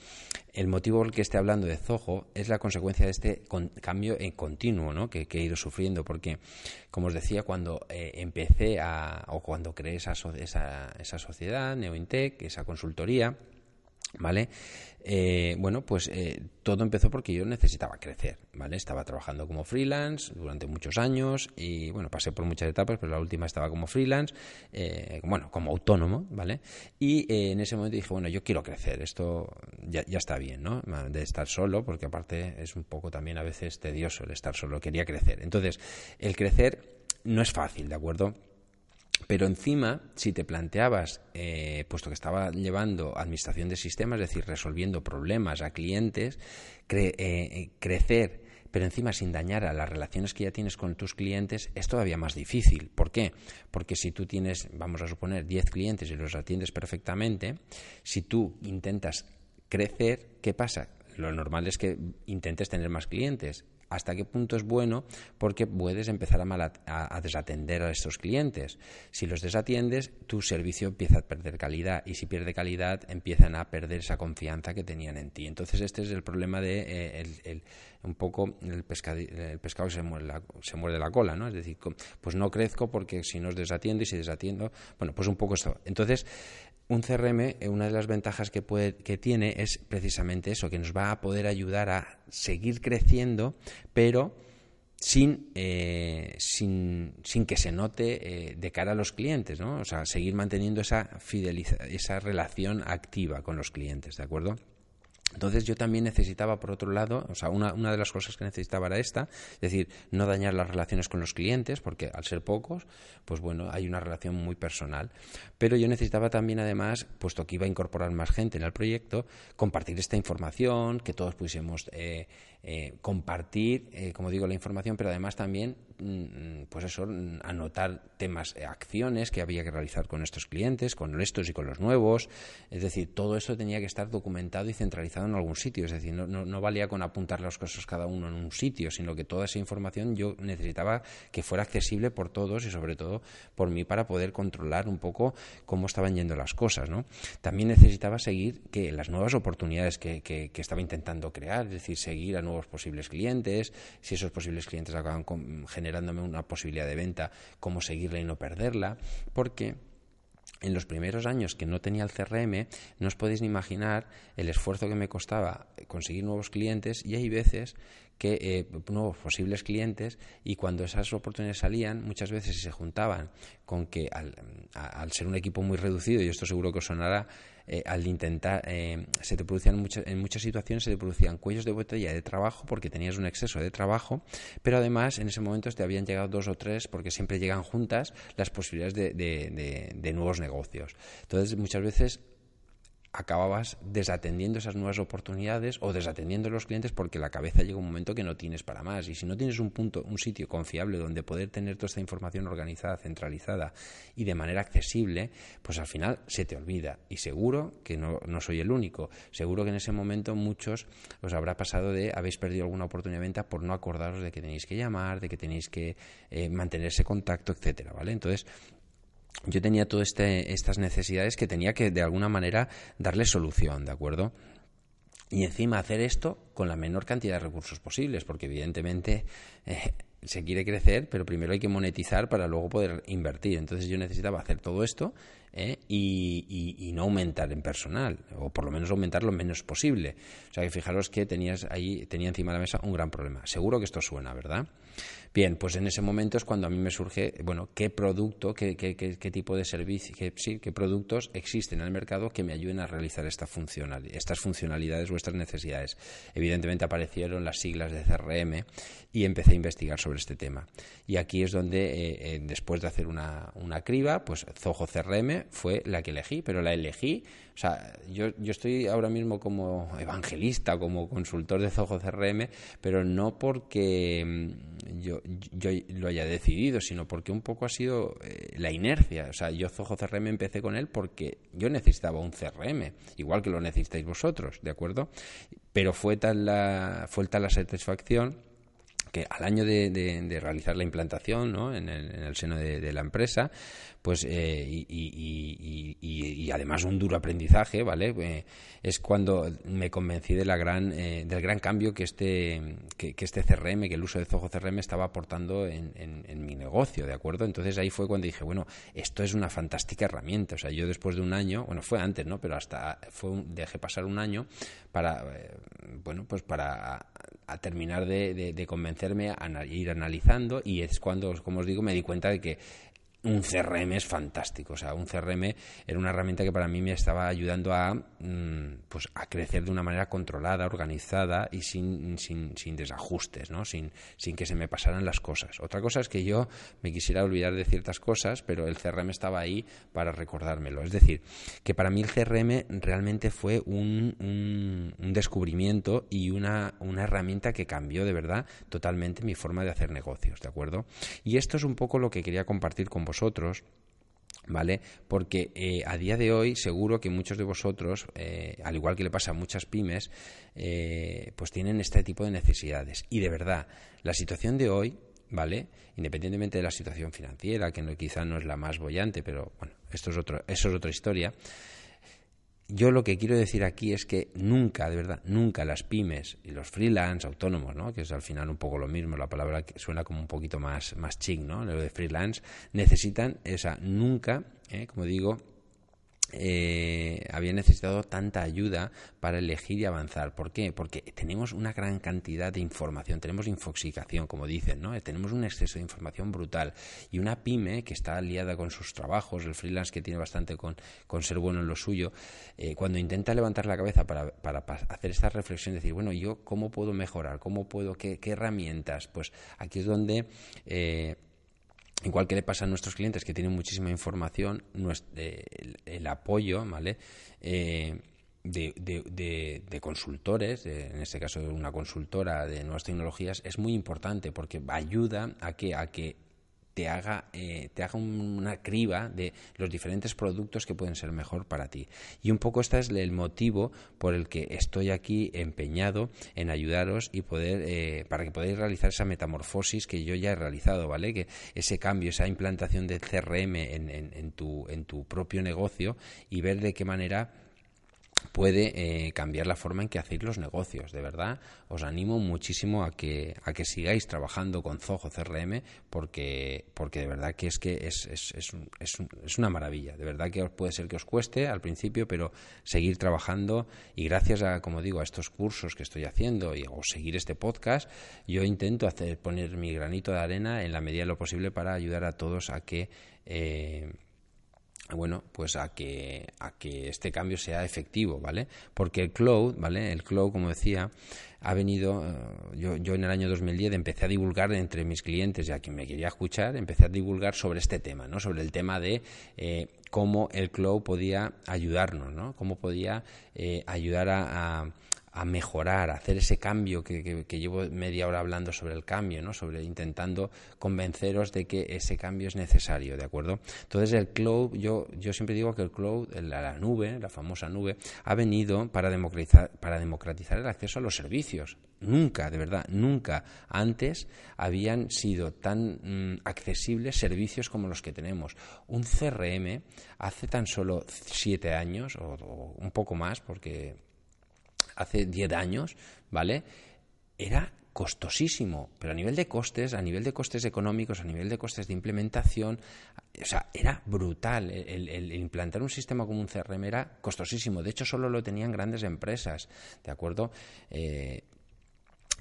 el motivo por el que esté hablando de Zoho es la consecuencia de este cambio en continuo ¿no? que, he ido sufriendo, porque, como os decía, cuando eh, empecé a, o cuando creé esa, esa, esa sociedad, Neointech, esa consultoría, ¿vale? Eh, bueno, pues eh, todo empezó porque yo necesitaba crecer, ¿vale? Estaba trabajando como freelance durante muchos años y, bueno, pasé por muchas etapas, pero la última estaba como freelance, eh, bueno, como autónomo, ¿vale? Y en ese momento dije, bueno, yo quiero crecer, esto ya, ya está bien, ¿no? De estar solo, porque aparte es un poco también a veces tedioso el estar solo, quería crecer. Entonces, el crecer no es fácil, ¿de acuerdo? Pero encima, si te planteabas, eh, puesto que estaba llevando administración de sistemas, es decir, resolviendo problemas a clientes, eh, crecer, pero encima sin dañar a las relaciones que ya tienes con tus clientes, es todavía más difícil. ¿Por qué? Porque si tú tienes, vamos a suponer, 10 clientes y los atiendes perfectamente, si tú intentas crecer, ¿qué pasa? Lo normal es que intentes tener más clientes hasta qué punto es bueno porque puedes empezar a, desatender a estos clientes. Si los desatiendes, tu servicio empieza a perder calidad y si pierde calidad, empiezan a perder esa confianza que tenían en ti. Entonces este es el problema de eh, un poco el, pescado, el pescado se muerde, la, se la cola, ¿no? Es decir, pues no crezco porque si no os desatiendo y si desatiendo, bueno, pues un poco esto. Entonces, un CRM, eh, una de las ventajas que, puede, que tiene es precisamente eso, que nos va a poder ayudar a seguir creciendo, pero sin, eh, sin, sin, que se note eh, de cara a los clientes, ¿no? O sea, seguir manteniendo esa, fideliza esa relación activa con los clientes, ¿de acuerdo? Entonces yo también necesitaba, por otro lado, o sea, una, una, de las cosas que necesitaba era esta, es decir, no dañar las relaciones con los clientes, porque al ser pocos, pues bueno, hay una relación muy personal. Pero yo necesitaba también, además, puesto que iba a incorporar más gente en el proyecto, compartir esta información, que todos pudiésemos eh, eh, compartir, eh, como digo, la información, pero además también, mm, pues eso, anotar temas, eh, acciones que había que realizar con estos clientes, con estos y con los nuevos. Es decir, todo eso tenía que estar documentado y centralizado en algún sitio. Es decir, no, no, valía con apuntar las cosas cada uno en un sitio, sino que toda esa información yo necesitaba que fuera accesible por todos y sobre todo por mí para poder controlar un poco cómo estaban yendo las cosas. ¿no? También necesitaba seguir que las nuevas oportunidades que, que, que estaba intentando crear, es decir, seguir a nuevos posibles clientes, si esos posibles clientes acaban generándome una posibilidad de venta, cómo seguirla y no perderla, porque en los primeros años que no tenía el CRM, no os podéis ni imaginar el esfuerzo que me costaba conseguir nuevos clientes y hay veces que eh, nuevos posibles clientes y cuando esas oportunidades salían, muchas veces se juntaban con que al, al ser un equipo muy reducido, y esto seguro que os sonará, eh, al intentar, eh, se te producían muchas, en muchas situaciones se te producían cuellos de botella de trabajo porque tenías un exceso de trabajo, pero además en ese momento te habían llegado dos o tres porque siempre llegan juntas las posibilidades de, de, de nuevos negocios. Entonces muchas veces acababas desatendiendo esas nuevas oportunidades o desatendiendo a los clientes porque la cabeza llega un momento que no tienes para más. Y si no tienes un punto, un sitio confiable donde poder tener toda esta información organizada, centralizada y de manera accesible, pues al final se te olvida. Y seguro que no, no soy el único. Seguro que en ese momento muchos os habrá pasado de habéis perdido alguna oportunidad de venta por no acordaros de que tenéis que llamar, de que tenéis que eh, mantener ese contacto, etcétera, ¿vale? Entonces, yo tenía todas este, estas necesidades que tenía que de alguna manera darle solución, ¿de acuerdo? Y encima hacer esto con la menor cantidad de recursos posibles, porque evidentemente eh, se quiere crecer, pero primero hay que monetizar para luego poder invertir. Entonces yo necesitaba hacer todo esto ¿eh? y, no aumentar en personal, o por lo menos aumentar lo menos posible. O sea que fijaros que tenías ahí, tenía encima de la mesa un gran problema. Seguro que esto suena, ¿verdad? Bien, pues en ese momento es cuando a mí me surge, bueno, qué producto, qué, qué, qué, tipo de servicio, qué, sí, qué productos existen en el mercado que me ayuden a realizar esta funcional, estas funcionalidades o estas necesidades. Evidentemente aparecieron las siglas de CRM y empecé a investigar sobre este tema. Y aquí es donde, eh, eh, después de hacer una, una criba, pues Zoho CRM fue la que elegí, pero la elegí o sea, yo, yo estoy ahora mismo como evangelista, como consultor de Zoho CRM, pero no porque mm, yo, yo lo haya decidido, sino porque un poco ha sido eh, la inercia. O sea, yo Zoho CRM empecé con él porque yo necesitaba un CRM, igual que lo necesitáis vosotros, ¿de acuerdo? Pero fue tal la, fue tal la satisfacción que al año de, de, realizar la implantación ¿no? en, el, en el seno de, la empresa, pues eh, y, además un duro aprendizaje, ¿vale? Eh, es cuando me convencí de la gran, eh, del gran cambio que este, que, que, este CRM, que el uso de Zoho CRM estaba aportando en, en, en, mi negocio, ¿de acuerdo? Entonces ahí fue cuando dije, bueno, esto es una fantástica herramienta. O sea, yo después de un año, bueno, fue antes, ¿no? Pero hasta fue un, dejé pasar un año para, bueno, pues para a terminar de, de, de convencerme a ir analizando y es cuando, como os digo, me di cuenta de que un CRM es fantástico. O sea, un CRM era una herramienta que para mí me estaba ayudando a, mm, pues, a crecer de una manera controlada, organizada y sin, sin, sin desajustes, ¿no? Sin, sin que se me pasaran las cosas. Otra cosa es que yo me quisiera olvidar de ciertas cosas, pero el CRM estaba ahí para recordármelo. Es decir, que para mí el CRM realmente fue un, un, descubrimiento y una, una herramienta que cambió de verdad totalmente mi forma de hacer negocios, ¿de acuerdo? Y esto es un poco lo que quería compartir con vosotros vosotros, ¿vale? Porque eh, a día de hoy seguro que muchos de vosotros, eh, al igual que le pasa a muchas pymes, eh, pues tienen este tipo de necesidades. Y de verdad, la situación de hoy, ¿vale? Independientemente de la situación financiera, que no, quizá no es la más bollante, pero bueno, esto es otro, eso es otra historia yo lo que quiero decir aquí es que nunca, de verdad, nunca las pymes y los freelance, autónomos, ¿no? que es al final un poco lo mismo, la palabra que suena como un poquito más, más chic, ¿no? lo de freelance, necesitan esa, nunca, ¿eh? como digo, eh, había necesitado tanta ayuda para elegir y avanzar. ¿Por qué? Porque tenemos una gran cantidad de información, tenemos infoxicación, como dicen, ¿no? Tenemos un exceso de información brutal. Y una pyme que está aliada con sus trabajos, el freelance que tiene bastante con, con ser bueno en lo suyo, eh, cuando intenta levantar la cabeza para, para, hacer esta reflexión, decir, bueno, yo cómo puedo mejorar, cómo puedo, qué, qué herramientas, pues aquí es donde... Eh, Igual que le pasa a nuestros clientes que tienen muchísima información, eh, el, apoyo, ¿vale? Eh, de, de, consultores, en este caso de una consultora de nuevas tecnologías, es muy importante porque ayuda a que, a que te haga, eh, te haga una criba de los diferentes productos que pueden ser mejor para ti. Y un poco este es el motivo por el que estoy aquí empeñado en ayudaros y poder, eh, para que podáis realizar esa metamorfosis que yo ya he realizado, ¿vale? Que ese cambio, esa implantación del CRM en, en, tu, en tu propio negocio y ver de qué manera puede eh, cambiar la forma en que hacéis los negocios. De verdad, os animo muchísimo a que, a que sigáis trabajando con Zoho CRM porque, porque de verdad que es que es, es, es, es, una maravilla. De verdad que puede ser que os cueste al principio, pero seguir trabajando y gracias a, como digo, a estos cursos que estoy haciendo y, o seguir este podcast, yo intento hacer, poner mi granito de arena en la medida de lo posible para ayudar a todos a que... Eh, bueno, pues a que, a que este cambio sea efectivo, ¿vale? Porque el cloud, ¿vale? El cloud, como decía, ha venido, eh, yo, yo en el año 2010 empecé a divulgar entre mis clientes y a quien me quería escuchar, empecé a divulgar sobre este tema, ¿no? Sobre el tema de eh, cómo el cloud podía ayudarnos, ¿no? Cómo podía eh, ayudar a a mejorar, a hacer ese cambio que, que, llevo media hora hablando sobre el cambio, ¿no? sobre intentando convenceros de que ese cambio es necesario, ¿de acuerdo? Entonces el cloud, yo, yo siempre digo que el cloud, la, la nube, la famosa nube, ha venido para democratizar, para democratizar el acceso a los servicios. Nunca, de verdad, nunca antes habían sido tan mm, accesibles servicios como los que tenemos. Un CRM hace tan solo siete años, o un poco más, porque hace 10 años, ¿vale? Era costosísimo, pero a nivel de costes, a nivel de costes económicos, a nivel de costes de implementación, o sea, era brutal. El, implantar un sistema como un CRM era costosísimo. De hecho, solo lo tenían grandes empresas, ¿de acuerdo? Eh,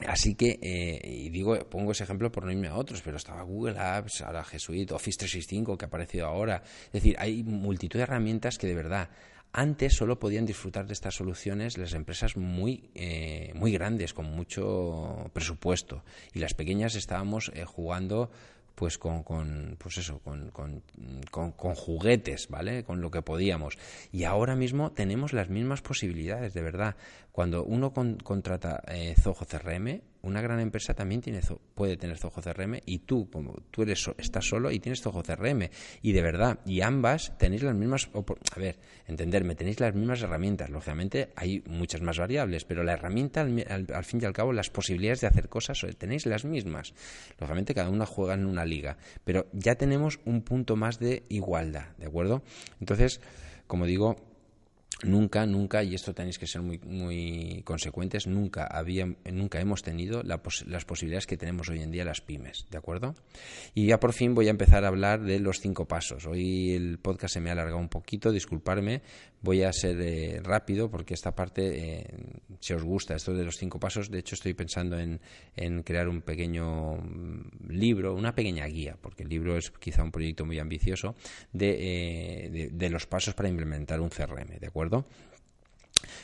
así que, eh, y digo, pongo ese ejemplo por no irme a otros, pero estaba Google Apps, ahora G Suite, Office 365 que ha aparecido ahora. Es decir, hay multitud de herramientas que de verdad antes solo podían disfrutar de estas soluciones las empresas muy, eh, muy grandes, con mucho presupuesto. Y las pequeñas estábamos eh, jugando pues con, con pues eso con, con, con, juguetes vale con lo que podíamos. Y ahora mismo tenemos las mismas posibilidades de verdad. Cuando uno contrata eh, Zoho CRM una gran empresa también tiene, puede tener Zoho CRM y tú, como tú eres, estás solo y tienes Zoho CRM. Y de verdad, y ambas tenéis las mismas, a ver, entenderme, tenéis las mismas herramientas. Lógicamente hay muchas más variables, pero la herramienta, al, fin y al cabo, las posibilidades de hacer cosas tenéis las mismas. Lógicamente cada una juega en una liga, pero ya tenemos un punto más de igualdad, ¿de acuerdo? Entonces, como digo, Nunca, nunca, y esto tenéis que ser muy, muy consecuentes, nunca, había, nunca hemos tenido las posibilidades que tenemos hoy en día las pymes, ¿de acuerdo? Y ya por fin voy a empezar a hablar de los cinco pasos. Hoy el podcast se me ha alargado un poquito, disculparme, voy a ser eh, rápido porque esta parte, eh, si os gusta esto de los cinco pasos, de hecho estoy pensando en, en crear un pequeño mm, libro, una pequeña guía, porque el libro es quizá un proyecto muy ambicioso, de, eh, de los pasos para implementar un CRM, ¿de acuerdo?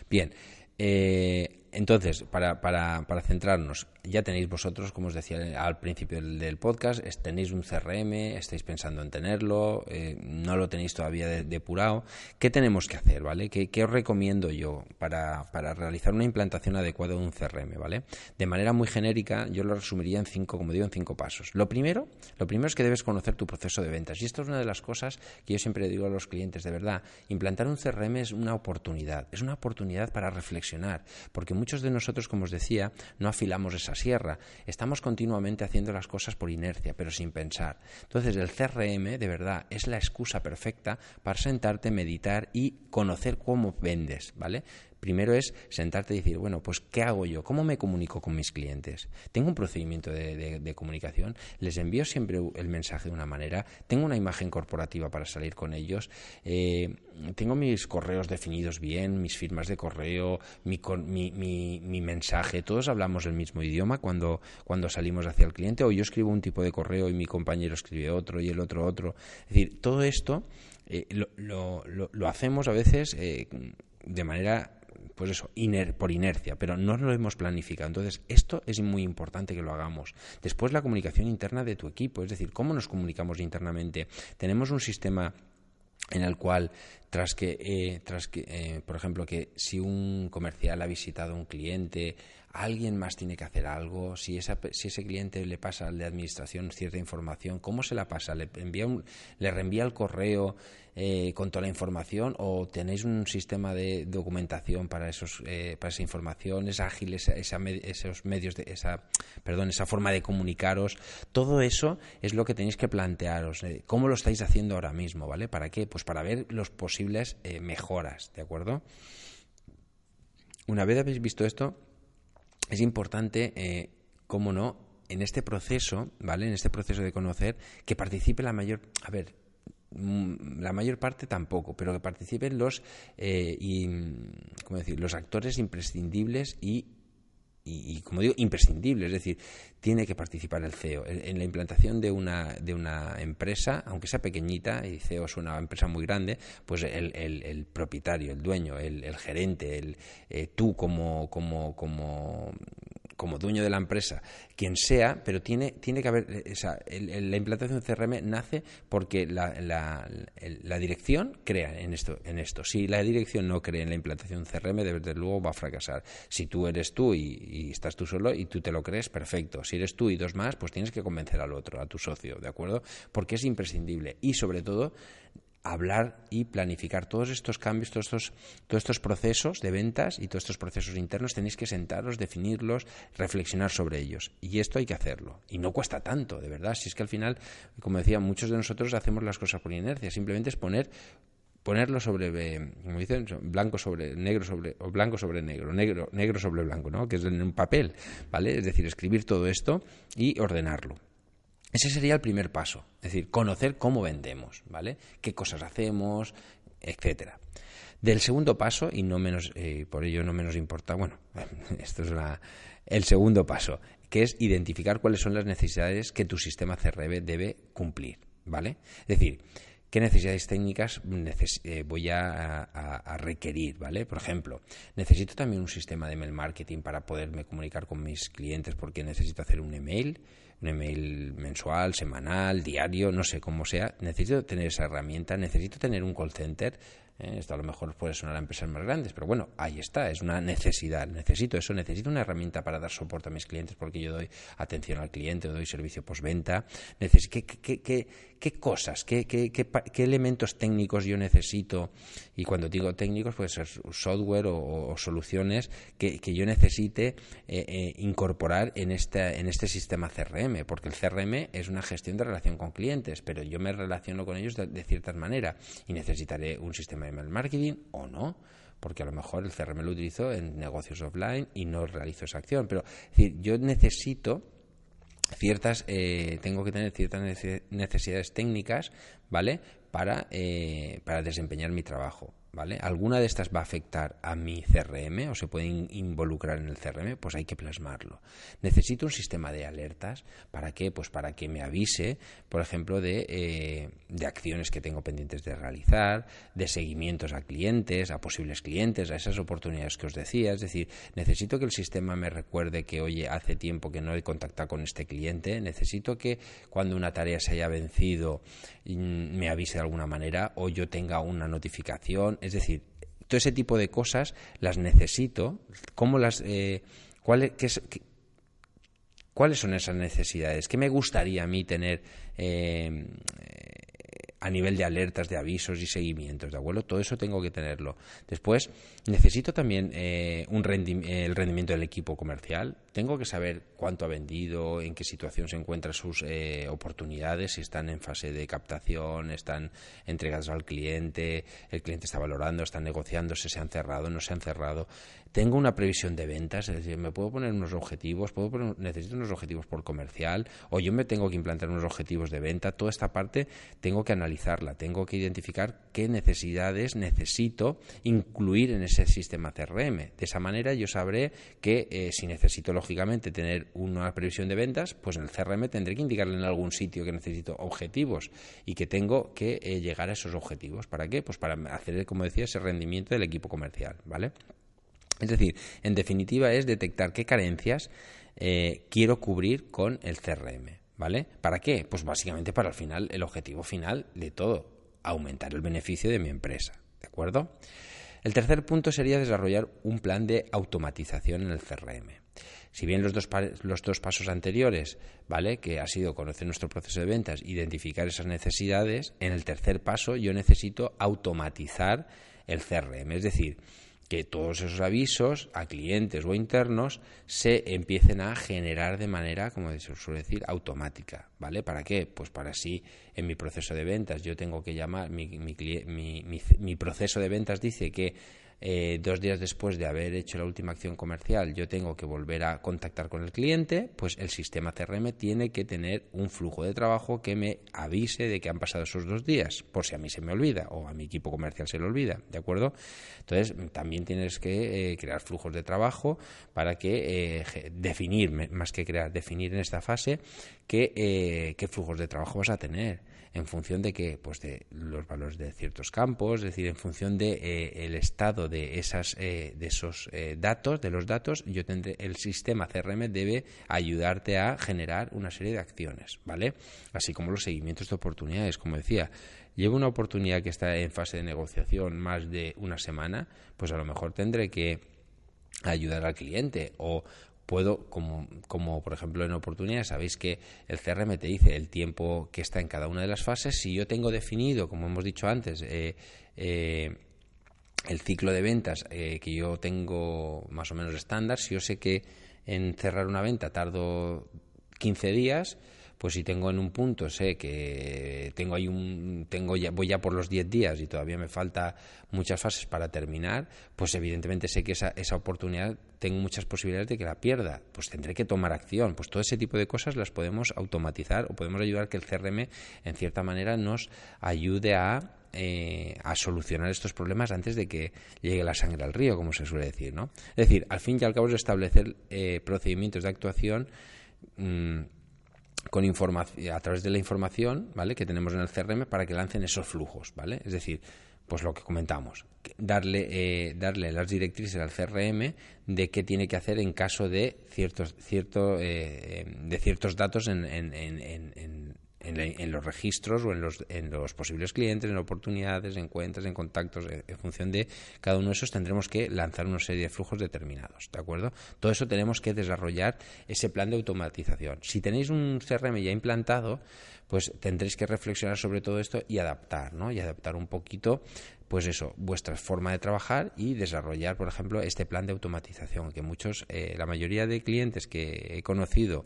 Bien, eh, entonces, para, para, para, centrarnos, ya tenéis vosotros, como os decía al principio del, podcast, tenéis un CRM, estáis pensando en tenerlo, eh, no lo tenéis todavía depurado. ¿Qué tenemos que hacer, vale? ¿Qué, os recomiendo yo para, para, realizar una implantación adecuada de un CRM, vale? De manera muy genérica, yo lo resumiría en cinco, como digo, en cinco pasos. Lo primero, lo primero es que debes conocer tu proceso de ventas. Y esto es una de las cosas que yo siempre digo a los clientes, de verdad, implantar un CRM es una oportunidad, es una oportunidad para reflexionar, porque muchos de nosotros, como os decía, no afilamos esa sierra. Estamos continuamente haciendo las cosas por inercia, pero sin pensar. Entonces, el CRM, de verdad, es la excusa perfecta para sentarte, meditar y conocer cómo vendes, ¿vale? Primero es sentarte y decir, bueno, pues ¿qué hago yo? ¿Cómo me comunico con mis clientes? ¿Tengo un procedimiento de, comunicación? ¿Les envío siempre el mensaje de una manera? ¿Tengo una imagen corporativa para salir con ellos? Eh, ¿Tengo mis correos definidos bien? ¿Mis firmas de correo? Mi, mi, mi, mensaje? ¿Todos hablamos el mismo idioma cuando, cuando salimos hacia el cliente? ¿O yo escribo un tipo de correo y mi compañero escribe otro y el otro otro? Es decir, todo esto eh, lo, lo, hacemos a veces eh, de manera pues eso, por inercia, pero no lo hemos planificado. Entonces, esto es muy importante que lo hagamos. Después, la comunicación interna de tu equipo, es decir, cómo nos comunicamos internamente. Tenemos un sistema en el cual tras que, eh, tras que por ejemplo, que si un comercial ha visitado un cliente, alguien más tiene que hacer algo, si, esa, ese cliente le pasa al de administración cierta información, ¿cómo se la pasa? ¿Le, envía le reenvía el correo eh, con toda la información o tenéis un sistema de documentación para, esos, eh, para esa información? ¿Es ágil esa, esos medios, de, esa, perdón, esa forma de comunicaros? Todo eso es lo que tenéis que plantearos. Eh, ¿Cómo lo estáis haciendo ahora mismo? ¿Vale? ¿Para qué? Pues para ver los posibles mejoras, ¿de acuerdo? Una vez habéis visto esto, es importante, eh, cómo no, en este proceso, ¿vale? En este proceso de conocer, que participe la mayor, a ver, mm, la mayor parte tampoco, pero que participen los, eh, ¿cómo decir? los actores imprescindibles y y, como digo, imprescindible. Es decir, tiene que participar el CEO. En, la implantación de una, de una empresa, aunque sea pequeñita, y CEO es una empresa muy grande, pues el, el, propietario, el dueño, el, gerente, el, eh, tú como, como, como como dueño de la empresa, quien sea, pero tiene, tiene que haber, esa, la implantación de CRM nace porque la, la, dirección crea en esto, en esto. Si la dirección no cree en la implantación de CRM, desde luego va a fracasar. Si tú eres tú y, estás tú solo y tú te lo crees, perfecto. Si eres tú y dos más, pues tienes que convencer al otro, a tu socio, ¿de acuerdo? Porque es imprescindible. Y sobre todo, hablar y planificar todos estos cambios, todos estos, todos estos procesos de ventas y todos estos procesos internos, tenéis que sentaros, definirlos, reflexionar sobre ellos. Y esto hay que hacerlo. Y no cuesta tanto, de verdad. Si es que al final, como decía, muchos de nosotros hacemos las cosas por inercia. Simplemente es poner ponerlo sobre, eh, como dicen, blanco sobre negro sobre, o blanco sobre negro, negro, negro sobre blanco, ¿no? Que es en un papel, ¿vale? Es decir, escribir todo esto y ordenarlo. Ese sería el primer paso, es decir, conocer cómo vendemos, ¿vale? Qué cosas hacemos, etcétera. Del segundo paso, y no menos, eh, por ello no menos importa, bueno, esto es el segundo paso, que es identificar cuáles son las necesidades que tu sistema CRB debe cumplir, ¿vale? Es decir, qué necesidades técnicas eh, voy a, a, requerir, ¿vale? Por ejemplo, necesito también un sistema de email marketing para poderme comunicar con mis clientes porque necesito hacer un email, un email mensual, semanal, diario, no sé cómo sea, necesito tener esa herramienta, necesito tener un call center. Eh, esto a lo mejor puede sonar a empresas más grandes, pero bueno, ahí está, es una necesidad. Necesito eso, necesito una herramienta para dar soporte a mis clientes porque yo doy atención al cliente, doy servicio postventa. ¿Qué, qué, qué, qué, cosas, qué, qué, qué, elementos técnicos yo necesito? Y cuando digo técnicos, puede ser software o, soluciones que, yo necesite eh, eh, incorporar en este, en este sistema CRM, porque el CRM es una gestión de relación con clientes, pero yo me relaciono con ellos de, de cierta manera y necesitaré un sistema email marketing o no porque a lo mejor el CRM lo utilizo en negocios offline y no realizo esa acción. Pero yo necesito ciertas, eh, tengo que tener ciertas necesidades técnicas, ¿vale? Para, eh, para desempeñar mi trabajo. ¿Vale? ¿Alguna de estas va a afectar a mi CRM o se puede involucrar en el CRM? Pues hay que plasmarlo. Necesito un sistema de alertas. ¿Para qué? Pues para que me avise, por ejemplo, de, eh, de acciones que tengo pendientes de realizar, de seguimientos a clientes, a posibles clientes, a esas oportunidades que os decía. Es decir, necesito que el sistema me recuerde que, oye, hace tiempo que no he contactado con este cliente. Necesito que cuando una tarea se haya vencido mm, me avise de alguna manera o yo tenga una notificación es decir, todo ese tipo de cosas las necesito. ¿Cómo las, eh, qué, ¿Cuáles son esas necesidades? ¿Qué me gustaría a mí tener eh, a nivel de alertas, de avisos y seguimientos, ¿de acuerdo? Todo eso tengo que tenerlo. Después, necesito también eh, un el rendimiento del equipo comercial. Tengo que saber cuánto ha vendido, en qué situación se encuentran sus eh, oportunidades, si están en fase de captación, están entregados al cliente, el cliente está valorando, están negociando, si se han cerrado, no se han cerrado. Tengo una previsión de ventas, es decir, me puedo poner unos objetivos, puedo necesito unos objetivos por comercial, o yo me tengo que implantar unos objetivos de venta. Toda esta parte tengo que analizarla, tengo que identificar qué necesidades necesito incluir en ese sistema CRM. De esa manera yo sabré que eh, si necesito lógicamente tener una previsión de ventas, pues en el CRM tendré que indicarle en algún sitio que necesito objetivos y que tengo que eh, llegar a esos objetivos. ¿Para qué? Pues para hacer, como decía, ese rendimiento del equipo comercial, ¿vale? Es decir, en definitiva es detectar qué carencias eh, quiero cubrir con el CRM, ¿vale? ¿Para qué? Pues básicamente para el final, el objetivo final de todo, aumentar el beneficio de mi empresa, ¿de acuerdo? El tercer punto sería desarrollar un plan de automatización en el CRM. Si bien los dos, los dos pasos anteriores, ¿vale? Que ha sido conocer nuestro proceso de ventas, identificar esas necesidades, en el tercer paso yo necesito automatizar el CRM, es decir, que todos esos avisos a clientes o internos se empiecen a generar de manera, como se suele decir, automática, ¿vale? ¿Para qué? Pues para así en mi proceso de ventas yo tengo que llamar, mi, mi, mi, mi proceso de ventas dice que eh, dos días después de haber hecho la última acción comercial yo tengo que volver a contactar con el cliente, pues el sistema CRM tiene que tener un flujo de trabajo que me avise de que han pasado esos dos días, por si a mí se me olvida o a mi equipo comercial se le olvida, ¿de acuerdo? Entonces también tienes que eh, crear flujos de trabajo para que eh, definir, más que crear, definir en esta fase qué, qué flujos de trabajo vas a tener en función de que pues de los valores de ciertos campos, es decir, en función de eh, el estado de esas eh, de esos eh, datos, de los datos, yo tendré el sistema CRM debe ayudarte a generar una serie de acciones, ¿vale? Así como los seguimientos de oportunidades, como decía, llevo una oportunidad que está en fase de negociación más de una semana, pues a lo mejor tendré que ayudar al cliente o puedo, como, como por ejemplo en oportunidades, sabéis que el CRM te dice el tiempo que está en cada una de las fases. Si yo tengo definido, como hemos dicho antes, eh, eh, el ciclo de ventas eh, que yo tengo más o menos estándar, si yo sé que en cerrar una venta tardo 15 días, pues si tengo en un punto, sé que tengo ahí un, tengo ya, voy ya por los 10 días y todavía me falta muchas fases para terminar, pues evidentemente sé que esa, esa oportunidad tengo muchas posibilidades de que la pierda, pues tendré que tomar acción, pues todo ese tipo de cosas las podemos automatizar o podemos ayudar que el CRM en cierta manera nos ayude a eh, a solucionar estos problemas antes de que llegue la sangre al río, como se suele decir, ¿no? Es decir, al fin y al cabo es establecer eh, procedimientos de actuación mm, con a través de la información ¿vale? que tenemos en el CRM para que lancen esos flujos. ¿vale? Es decir, pues lo que comentamos, darle, eh, darle las directrices al CRM de qué tiene que hacer en caso de ciertos, cierto, eh, de ciertos datos en, en, en, en, los registros o en los, en los posibles clientes, en oportunidades, en cuentas, en contactos, en función de cada uno de esos tendremos que lanzar una serie de flujos determinados, ¿de acuerdo? Todo eso tenemos que desarrollar ese plan de automatización. Si tenéis un CRM ya implantado, pues tendréis que reflexionar sobre todo esto y adaptar, ¿no? Y adaptar un poquito pues eso, vuestra forma de trabajar y desarrollar, por ejemplo, este plan de automatización, que muchos, eh, la mayoría de clientes que he conocido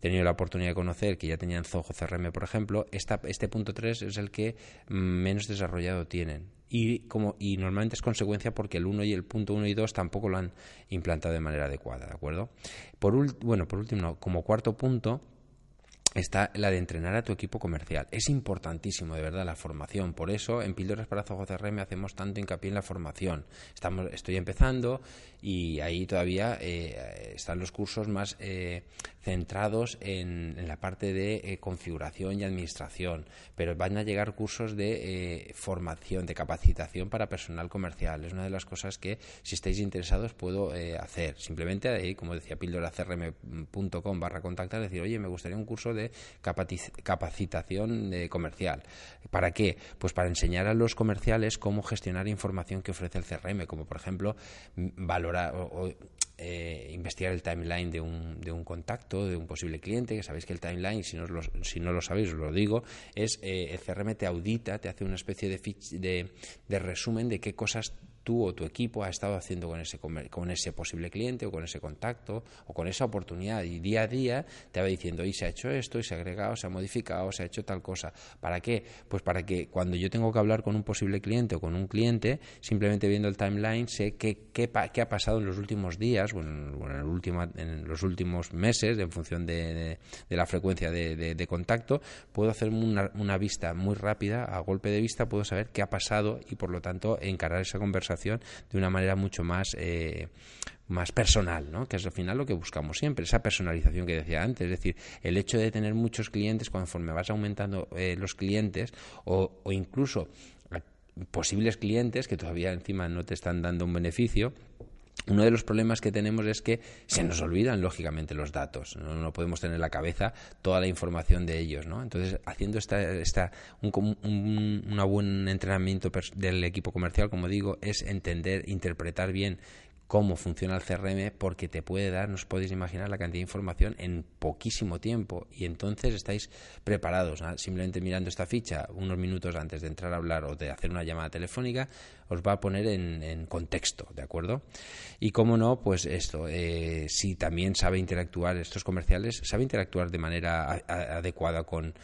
tenido la oportunidad de conocer que ya tenían Zoho CRM, por ejemplo, este punto 3 es el que menos desarrollado tienen. Y, como, y normalmente es consecuencia porque el 1 y el punto 1 y 2 tampoco lo han implantado de manera adecuada, ¿de acuerdo? Por bueno, por último, como cuarto punto, está la de entrenar a tu equipo comercial. Es importantísimo, de verdad, la formación. Por eso, en Píldoras para Zoho CRM hacemos tanto hincapié en la formación. Estamos, estoy empezando y ahí todavía eh, están los cursos más eh, centrados en, la parte de eh, configuración y administración, pero van a llegar cursos de formación, de capacitación para personal comercial. Es una de las cosas que, si estáis interesados, puedo hacer. Simplemente ahí, como decía, píldoracrm.com barra contactar, decir, oye, me gustaría un curso de capacitación comercial. ¿Para qué? Pues para enseñar a los comerciales cómo gestionar información que ofrece el CRM, como por ejemplo valorar o, eh, investigar el timeline de un, de un contacto, de un posible cliente, que sabéis que el timeline, si no lo, si no lo sabéis, os lo digo, es eh, el CRM te audita, te hace una especie de, de, de resumen de qué cosas tú o tu equipo ha estado haciendo con ese, con ese posible cliente o con ese contacto o con esa oportunidad y día a día te va diciendo y se ha hecho esto y se ha agregado, se ha modificado, se ha hecho tal cosa. ¿Para qué? Pues para que cuando yo tengo que hablar con un posible cliente o con un cliente, simplemente viendo el timeline sé qué, qué, qué ha pasado en los últimos días o en, el último, en los últimos meses en función de, de, la frecuencia de, de, contacto, puedo hacer una, una vista muy rápida, a golpe de vista puedo saber qué ha pasado y por lo tanto encarar esa conversación de una manera mucho más eh, más personal, ¿no? que es al final lo que buscamos siempre, esa personalización que decía antes, es decir, el hecho de tener muchos clientes conforme vas aumentando eh, los clientes o, o incluso posibles clientes que todavía encima no te están dando un beneficio, uno de los problemas que tenemos es que se nos olvidan, lógicamente, los datos. No, podemos tener en la cabeza toda la información de ellos, ¿no? Entonces, haciendo esta, esta un, un buen entrenamiento del equipo comercial, como digo, es entender, interpretar bien cómo funciona el CRM porque te puede dar, no os podéis imaginar la cantidad de información en poquísimo tiempo y entonces estáis preparados, simplemente mirando esta ficha unos minutos antes de entrar a hablar o de hacer una llamada telefónica, os va a poner en, contexto, ¿de acuerdo? Y cómo no, pues esto, eh, si también sabe interactuar estos comerciales, sabe interactuar de manera adecuada con,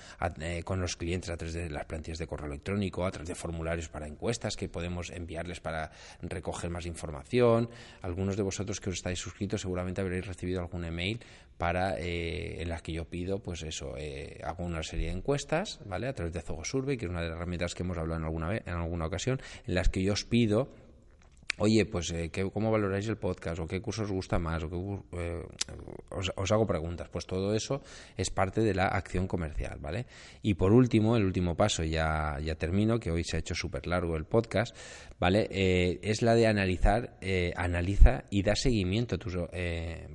eh, con los clientes a través de las plantillas de correo electrónico, a través de formularios para encuestas que podemos enviarles para recoger más información, algunos de vosotros que os estáis suscritos seguramente habréis recibido algún email para eh, en las que yo pido, pues eso, eh, hago una serie de encuestas, ¿vale? A través de Zoho Survey, que es una de las herramientas que hemos hablado en alguna vez, en alguna ocasión, en las que yo os pido oye, pues eh, ¿cómo valoráis el podcast? ¿O qué curso os gusta más? ¿O eh, os, hago preguntas. Pues todo eso es parte de la acción comercial, ¿vale? Y por último, el último paso, ya, ya termino, que hoy se ha hecho súper largo el podcast, ¿vale? Eh, es la de analizar, analiza y da seguimiento a tus,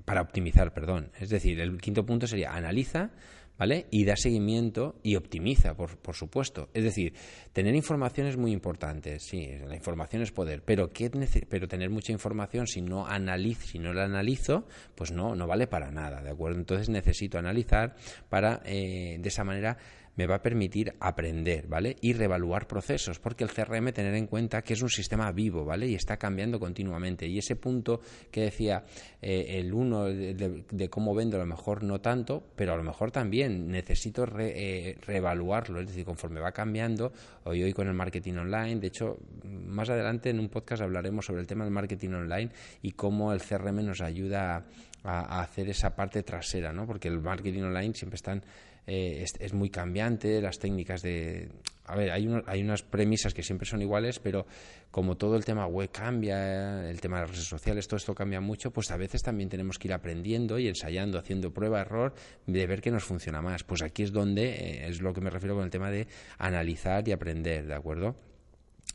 para optimizar, perdón. Es decir, el quinto punto sería analiza, ¿vale? Y da seguimiento y optimiza, por, por, supuesto. Es decir, tener información es muy importante, sí, la información es poder, pero, ¿qué pero tener mucha información si no, analizo, si no la analizo, pues no, no vale para nada, ¿de acuerdo? Entonces necesito analizar para, eh, de esa manera, me va a permitir aprender, ¿vale? Y reevaluar procesos, porque el CRM tener en cuenta que es un sistema vivo, ¿vale? Y está cambiando continuamente. Y ese punto que decía eh, el uno de, cómo vendo, a lo mejor no tanto, pero a lo mejor también necesito eh, reevaluarlo, es decir, conforme va cambiando, hoy hoy con el marketing online, de hecho, más adelante en un podcast hablaremos sobre el tema del marketing online y cómo el CRM nos ayuda a, a hacer esa parte trasera, ¿no? Porque el marketing online siempre están eh, es, muy cambiante, las técnicas de... A ver, hay, hay unas premisas que siempre son iguales, pero como todo el tema web cambia, el tema de las redes sociales, todo esto cambia mucho, pues a veces también tenemos que ir aprendiendo y ensayando, haciendo prueba-error, de ver qué nos funciona más. Pues aquí es donde, eh, es lo que me refiero con el tema de analizar y aprender, ¿de acuerdo?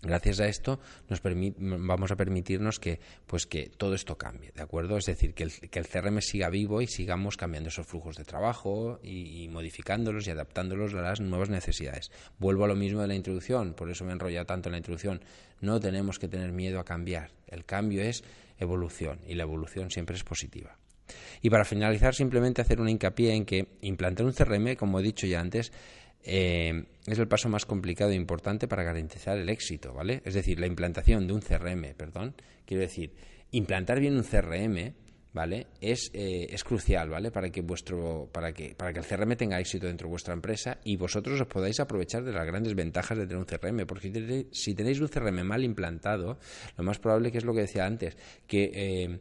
Gracias a esto nos vamos a permitirnos que, pues que todo esto cambie, ¿de acuerdo? Es decir, que el, que el CRM siga vivo y sigamos cambiando esos flujos de trabajo y, modificándolos y adaptándolos a las nuevas necesidades. Vuelvo a lo mismo de la introducción, por eso me he enrollado tanto en la introducción. No tenemos que tener miedo a cambiar. El cambio es evolución y la evolución siempre es positiva. Y para finalizar, simplemente hacer una hincapié en que implantar un CRM, como he dicho ya antes, eh, es el paso más complicado e importante para garantizar el éxito, ¿vale? Es decir, la implantación de un CRM, perdón, quiero decir, implantar bien un CRM, ¿vale? Es, eh, es crucial, ¿vale? Para que vuestro, para que, para que el CRM tenga éxito dentro de vuestra empresa y vosotros os podáis aprovechar de las grandes ventajas de tener un CRM, porque si tenéis un CRM mal implantado, lo más probable que es lo que decía antes, que eh,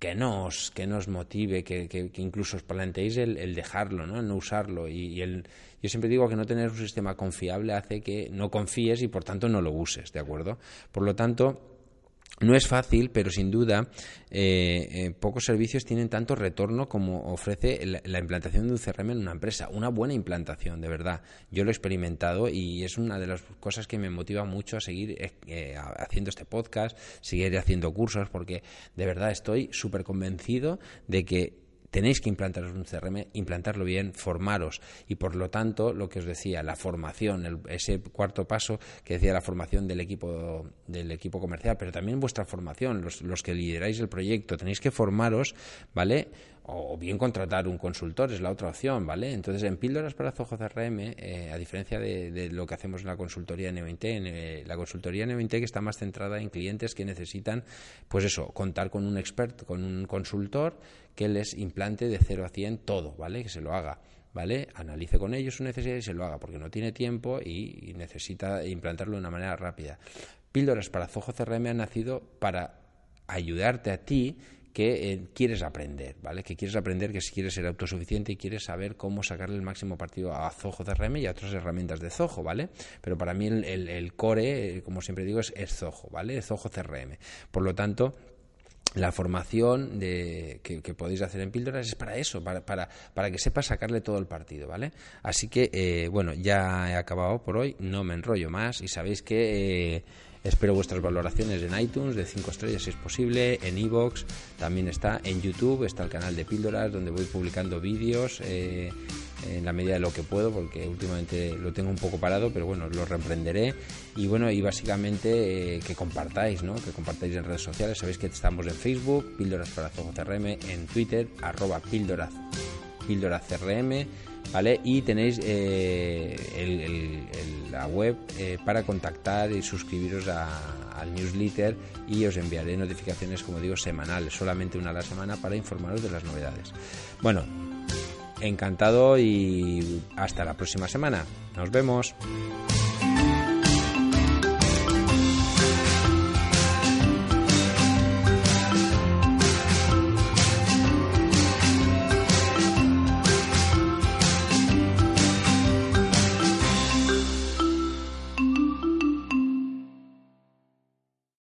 que nos, que nos motive, que, que, incluso os planteéis el, dejarlo, ¿no? el no usarlo. Y, el, yo siempre digo que no tener un sistema confiable hace que no confíes y por tanto no lo uses, ¿de acuerdo? Por lo tanto, no es fácil, pero sin duda eh, eh, pocos servicios tienen tanto retorno como ofrece la, implantación de un CRM en una empresa. Una buena implantación, de verdad. Yo lo he experimentado y es una de las cosas que me motiva mucho a seguir eh, haciendo este podcast, seguir haciendo cursos, porque de verdad estoy súper convencido de que tenéis que implantaros un CRM, implantarlo bien, formaros y por lo tanto lo que os decía, la formación, ese cuarto paso que decía la formación del equipo del equipo comercial, pero también vuestra formación, los, los que lideráis el proyecto, tenéis que formaros, ¿vale? O bien contratar un consultor es la otra opción, ¿vale? Entonces, en Píldoras para Zoho CRM, eh, a diferencia de, lo que hacemos en la consultoría Neointec, eh, la consultoría Neointec está más centrada en clientes que necesitan, pues eso, contar con un experto, con un consultor que les implante de 0 a 100 todo, ¿vale? Que se lo haga. ¿Vale? Analice con ellos su necesidad y se lo haga, porque no tiene tiempo y, necesita implantarlo de una manera rápida. Píldoras para Zoho CRM han nacido para ayudarte a ti que eh, quieres aprender, ¿vale? Que quieres aprender, que si quieres ser autosuficiente y quieres saber cómo sacarle el máximo partido a Zoho CRM y a otras herramientas de Zoho, ¿vale? Pero para mí el, core, eh, como siempre digo, es, es Zoho, ¿vale? Es Zoho CRM. Por lo tanto, la formación de, que, podéis hacer en píldoras es para eso, para, para, que sepas sacarle todo el partido, ¿vale? Así que, eh, bueno, ya he acabado por hoy, no me enrollo más y sabéis que... Espero vuestras valoraciones en iTunes de 5 estrellas si es posible, en iVoox, también está en YouTube, está el canal de Píldoras donde voy publicando vídeos eh, en la medida de lo que puedo porque últimamente lo tengo un poco parado, pero bueno, lo reemprenderé y bueno, y básicamente eh, que compartáis, ¿no? Que compartáis en redes sociales, sabéis que estamos en Facebook, Píldoras para CRM, en Twitter, arroba Píldoras, Píldoras Y tenéis eh, la web eh, para contactar y suscribiros al newsletter y os enviaré notificaciones, como digo, semanales, solamente una a la semana para informaros de las novedades. Bueno, encantado y hasta la próxima semana. Nos vemos.